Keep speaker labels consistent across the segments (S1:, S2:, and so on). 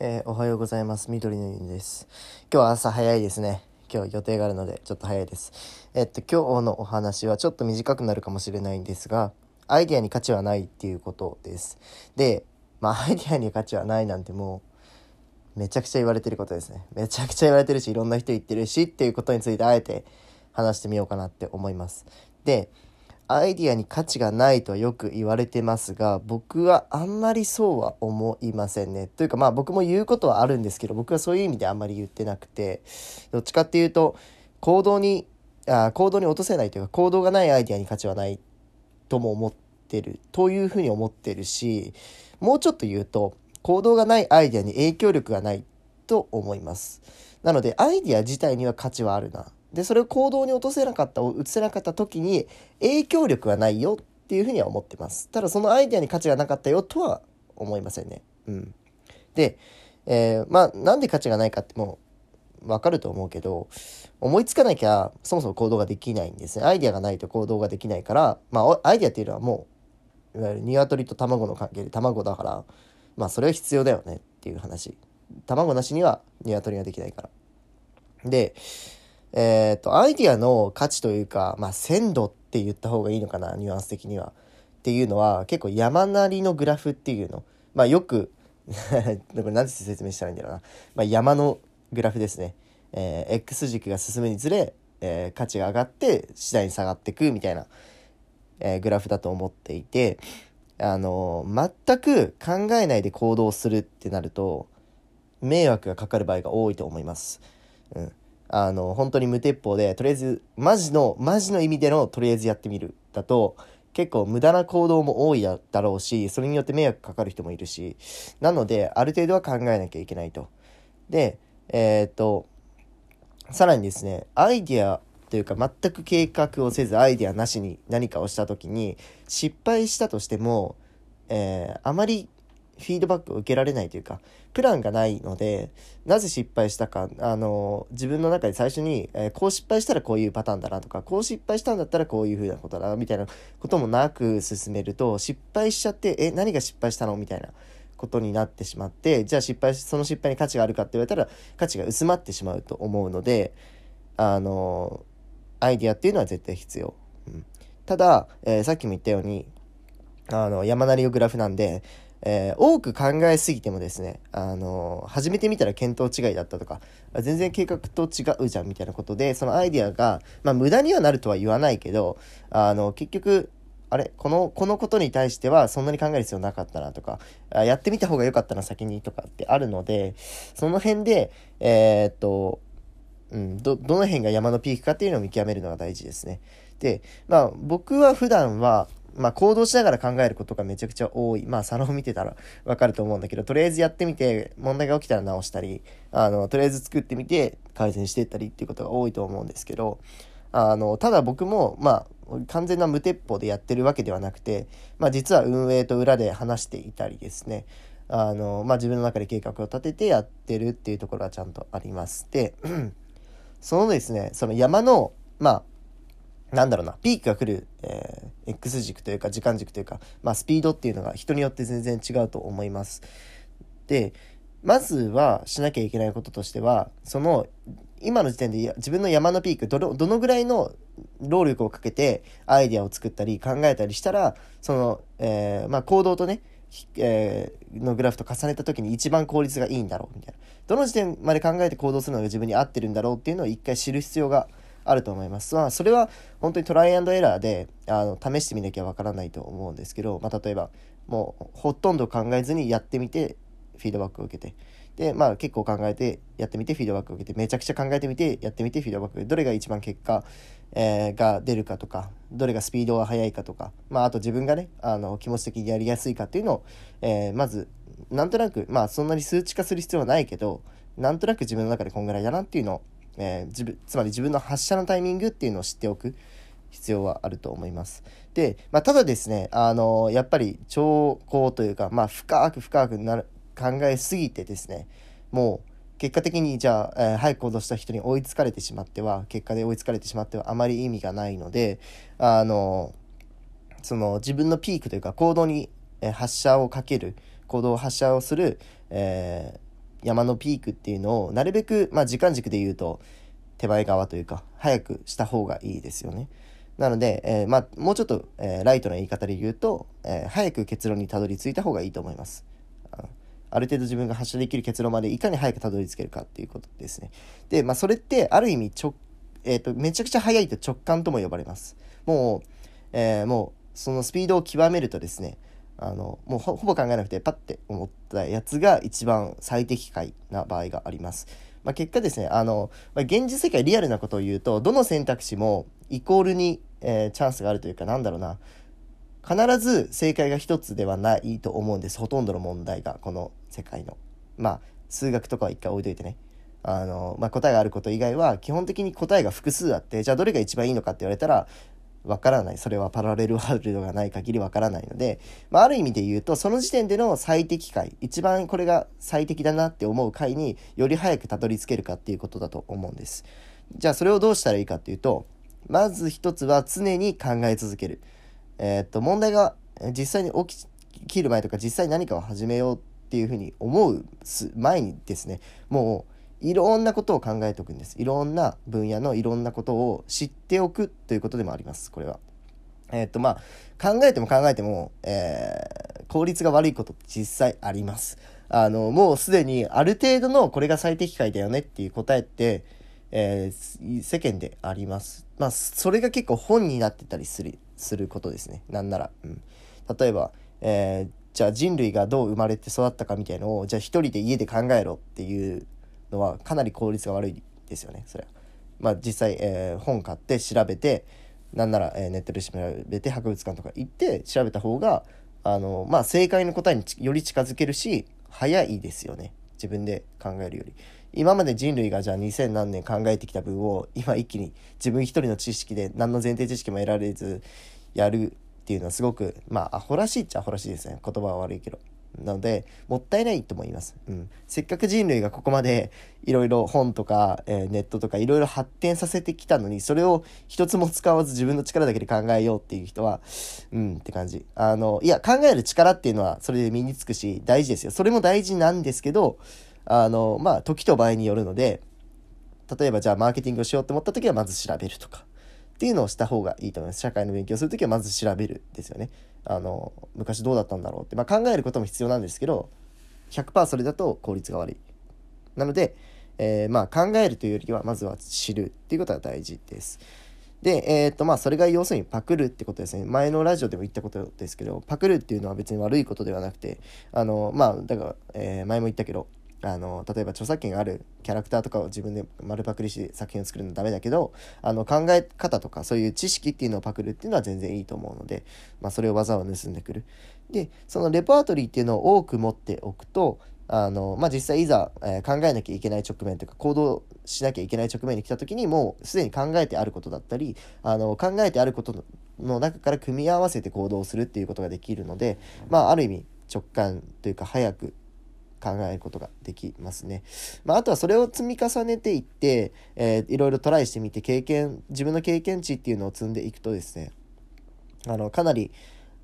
S1: えーおはようございます。緑の犬です。今日は朝早いですね。今日予定があるのでちょっと早いです。えっと、今日のお話はちょっと短くなるかもしれないんですが、アイデアに価値はないっていうことです。で、まあ、アイデアに価値はないなんてもう、めちゃくちゃ言われてることですね。めちゃくちゃ言われてるし、いろんな人言ってるしっていうことについてあえて話してみようかなって思います。で、アイディアに価値がないとよく言われてますが僕はあんまりそうは思いませんね。というかまあ僕も言うことはあるんですけど僕はそういう意味であんまり言ってなくてどっちかっていうと行動にあ行動に落とせないというか行動がないアイディアに価値はないとも思ってるというふうに思ってるしもうちょっと言うと行動がないアイディアに影響力がないと思います。なのでアイディア自体には価値はあるな。でそれを行動に落とせなかった移せなかった時に影響力はないよっていうふうには思ってます。ただそのアイデアに価値がなかったよとは思いませんね。うん。で、えーまあなんで価値がないかってもう分かると思うけど思いつかなきゃそもそも行動ができないんですね。アイデアがないと行動ができないからまあアイデアっていうのはもういわゆる鶏と卵の関係で卵だからまあそれは必要だよねっていう話。卵なしには鶏はできないから。でえっ、と、アイディアの価値というか、まあ、鮮度って言った方がいいのかな、ニュアンス的には。っていうのは、結構山なりのグラフっていうの。まあ、よく、これ何て説明したらいいんだろうな。まあ、山のグラフですね。えー X 軸が進むにつれ、えー価値が上がって、次第に下がっていくみたいな、えーグラフだと思っていて、あのー全く考えないで行動するってなると、迷惑がかかる場合が多いと思います。うん。あの、本当に無鉄砲で、とりあえず、マジの、マジの意味での、とりあえずやってみる。だと、結構無駄な行動も多いだろうし、それによって迷惑かかる人もいるし、なので、ある程度は考えなきゃいけないと。で、えーっと、さらにですね、アイディアというか全く計画をせず、アイディアなしに何かをした時に、失敗したとしても、えーあまりフィードバックを受けられないというか、プランがないので、なぜ失敗したか、あの、自分の中で最初に、えーこう失敗したらこういうパターンだなとか、こう失敗したんだったらこういう風なことだな、みたいなこともなく進めると、失敗しちゃって、え、何が失敗したのみたいなことになってしまって、じゃあ失敗、その失敗に価値があるかって言われたら、価値が薄まってしまうと思うので、あの、アイディアっていうのは絶対必要。うん、ただ、えーさっきも言ったように、あの、山なりのグラフなんで、えー多く考えすぎてもですね、あの始めてみたら見当違いだったとか、全然計画と違うじゃんみたいなことで、そのアイディアが、まあ無駄にはなるとは言わないけど、あの、結局、あれこの、このことに対してはそんなに考える必要なかったなとか、あやってみた方が良かったな先にとかってあるので、その辺で、えーっと、うん、ど、どの辺が山のピークかっていうのを見極めるのが大事ですね。で、まあ僕は普段は、まあ行動しながら考えることがめちゃくちゃ多い。まあサロン見てたらわかると思うんだけど、とりあえずやってみて問題が起きたら直したり、あの、とりあえず作ってみて改善していったりっていうことが多いと思うんですけど、あの、ただ僕も、まあ、完全な無鉄砲でやってるわけではなくて、まあ実は運営と裏で話していたりですね、あの、まあ自分の中で計画を立ててやってるっていうところはちゃんとあります。で、そのですね、その山の、まあ、なんだろうな、ピークが来る、えー X 軸というか時間軸というか、まあスピードっていうのが人によって全然違うと思います。で、まずはしなきゃいけないこととしては、その、今の時点で自分の山のピーク、どの、どのぐらいの労力をかけてアイデアを作ったり考えたりしたら、その、えーまあ行動とね、えーのグラフと重ねた時に一番効率がいいんだろうみたいな。どの時点まで考えて行動するのが自分に合ってるんだろうっていうのを一回知る必要がああると思います。まあ、それは本当にトライアンドエラーであの試してみなきゃわからないと思うんですけど、まあ、例えばもうほとんど考えずにやってみてフィードバックを受けてでまあ結構考えてやってみてフィードバックを受けてめちゃくちゃ考えてみてやってみてフィードバックどれが一番結果、えーが出るかとかどれがスピードが速いかとか、まあ、あと自分がねあの気持ち的にやりやすいかっていうのを、えーまずなんとなくまあそんなに数値化する必要はないけどなんとなく自分の中でこんぐらいだなっていうのを、えー自分つまり自分の発射のタイミングっていうのを知っておく必要はあると思います。で、まあ、ただですね、あのやっぱり兆候というか、まあ、深く深くなる考えすぎてですね、もう結果的にじゃあ、えー早く行動した人に追いつかれてしまっては、結果で追いつかれてしまってはあまり意味がないので、あのその自分のピークというか行動にえー発射をかける、行動発射をする、えー山のピークっていうのをなるべく、まあ、時間軸で言うと手前側というか早くした方がいいですよね。なので、えー、まあ、もうちょっと、えー、ライトな言い方で言うと、えー、早く結論にたどり着いた方がいいと思います。ある程度自分が発射できる結論までいかに早くたどり着けるかっていうことですね。で、まあ、それってある意味ちょ、えっ、と、めちゃくちゃ速いと直感とも呼ばれます。もう、えもう、そのスピードを極めるとですね、あの、もうほぼ考えなくてパッて思ったやつが一番最適解な場合があります。まあ、結果ですね、あの、まあ、現実世界リアルなことを言うと、どの選択肢もイコールに、えー、チャンスがあるというか、なんだろうな、必ず正解が一つではないと思うんです。ほとんどの問題が、この世界の。まあ、数学とかは一回置いといてね。あの、まあ、答えがあること以外は、基本的に答えが複数あって、じゃあどれが一番いいのかって言われたら、わからない。それはパラレルワールドがない限りわからないので、まあ、ある意味で言うと、その時点での最適解、一番これが最適だなって思う解により早くたどり着けるかっていうことだと思うんです。じゃあそれをどうしたらいいかっていうと、まず一つは常に考え続ける。えー、っと、問題が実際に起きる前とか実際に何かを始めようっていうふうに思う前にですね、もういろんなことを考えておくんです。いろんな分野のいろんなことを知っておくということでもあります。これは。えー、っと、まあ、考えても考えても、えー、効率が悪いことって実際あります。あの、もうすでにある程度のこれが最適解だよねっていう答えって、えー、世間であります。まあ、それが結構本になってたりする、することですね。なんなら。うん。例えば、えー、じゃあ人類がどう生まれて育ったかみたいのを、じゃあ一人で家で考えろっていうのはかなり効率が悪いですよねそれは。まあ実際、えー、本買って調べてなんなら、えー、ネットで調べて博物館とか行って調べた方があのまあ正解の答えにより近づけるし早いですよね自分で考えるより。今まで人類がじゃあ2000何年考えてきた分を今一気に自分一人の知識で何の前提知識も得られずやるっていうのはすごくまあアホらしいっちゃアホらしいですね言葉は悪いけど。なので、もったいないと思います。うん。せっかく人類がここまでいろいろ本とか、えー、ネットとかいろいろ発展させてきたのに、それを一つも使わず自分の力だけで考えようっていう人は、うんって感じ。あの、いや、考える力っていうのはそれで身につくし、大事ですよ。それも大事なんですけど、あの、まあ、時と場合によるので、例えばじゃあマーケティングをしようって思った時はまず調べるとか。っていうのをした方がいいと思います。社会の勉強するときはまず調べるですよね。あの、昔どうだったんだろうって。まあ、考えることも必要なんですけど、100%それだと効率が悪い。なので、えー、まあ考えるというよりは、まずは知るっていうことが大事です。で、えっ、と、まあ、それが要するにパクるってことですね。前のラジオでも言ったことですけど、パクるっていうのは別に悪いことではなくて、あの、まあ、だから、えー、前も言ったけど、あの例えば著作権があるキャラクターとかを自分で丸パクリして作品を作るのはダメだけどあの考え方とかそういう知識っていうのをパクるっていうのは全然いいと思うので、まあ、それを技を盗んでくる。でそのレパートリーっていうのを多く持っておくとあの、まあ、実際いざ、えー、考えなきゃいけない直面というか行動しなきゃいけない直面に来た時にもうすでに考えてあることだったりあの考えてあることの中から組み合わせて行動するっていうことができるので、まあ、ある意味直感というか早く考えることができますね。まあ、あとはそれを積み重ねていって、えー、いろいろトライしてみて経験、自分の経験値っていうのを積んでいくとですね、あの、かなり、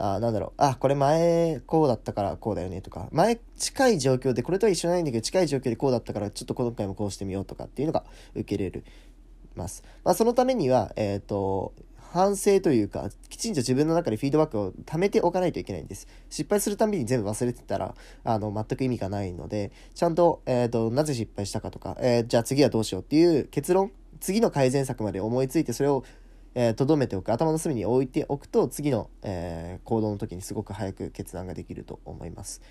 S1: あなんだろう、あ、これ前こうだったからこうだよねとか、前近い状況で、これとは一緒ないんだけど近い状況でこうだったからちょっと今回もこうしてみようとかっていうのが受けれるます。まあ、そのためには、えっ、ー、と、反省というか、きちんと自分の中でフィードバックを貯めておかないといけないんです。失敗するたびに全部忘れてたら、あの、全く意味がないので、ちゃんと、えっ、ー、と、なぜ失敗したかとか、えー、じゃあ次はどうしようっていう結論、次の改善策まで思いついて、それを、えー、留めておく、頭の隅に置いておくと、次の、えー、行動の時にすごく早く決断ができると思います。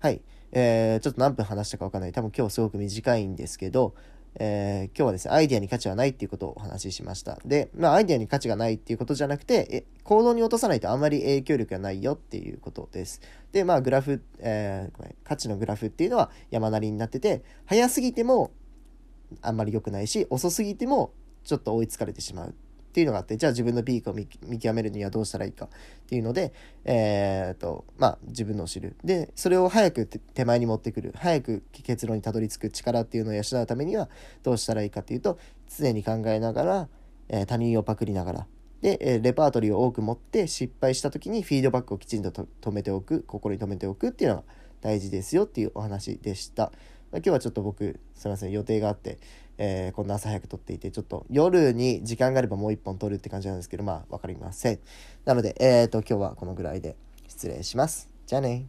S1: はい。えー、ちょっと何分話したかわかんない。多分今日すごく短いんですけど、えー、今日はですね、アイデアに価値はないっていうことをお話ししました。で、まあ、アイデアに価値がないっていうことじゃなくて、え行動に落とさないとあまり影響力がないよっていうことです。で、まあ、グラフ、えー、価値のグラフっていうのは山なりになってて、早すぎてもあんまり良くないし、遅すぎてもちょっと追いつかれてしまうっていうのがあって、じゃあ自分のピークを見極めるにはどうしたらいいかっていうので、えー、っと、まあ自分のを知る。で、それを早く手前に持ってくる。早く結論にたどり着く力っていうのを養うためにはどうしたらいいかっていうと、常に考えながら、えー、他人をパクりながら、で、えレパートリーを多く持って失敗した時にフィードバックをきちんと止めておく、心に留めておくっていうのが大事ですよっていうお話でした。今日はちょっと僕すいません予定があってえー、今度朝早く撮っていて、ちょっと夜に時間があればもう一本撮るって感じなんですけど、まあ、わかりません。なので、えっ、ー、と、今日はこのぐらいで失礼します。じゃあね。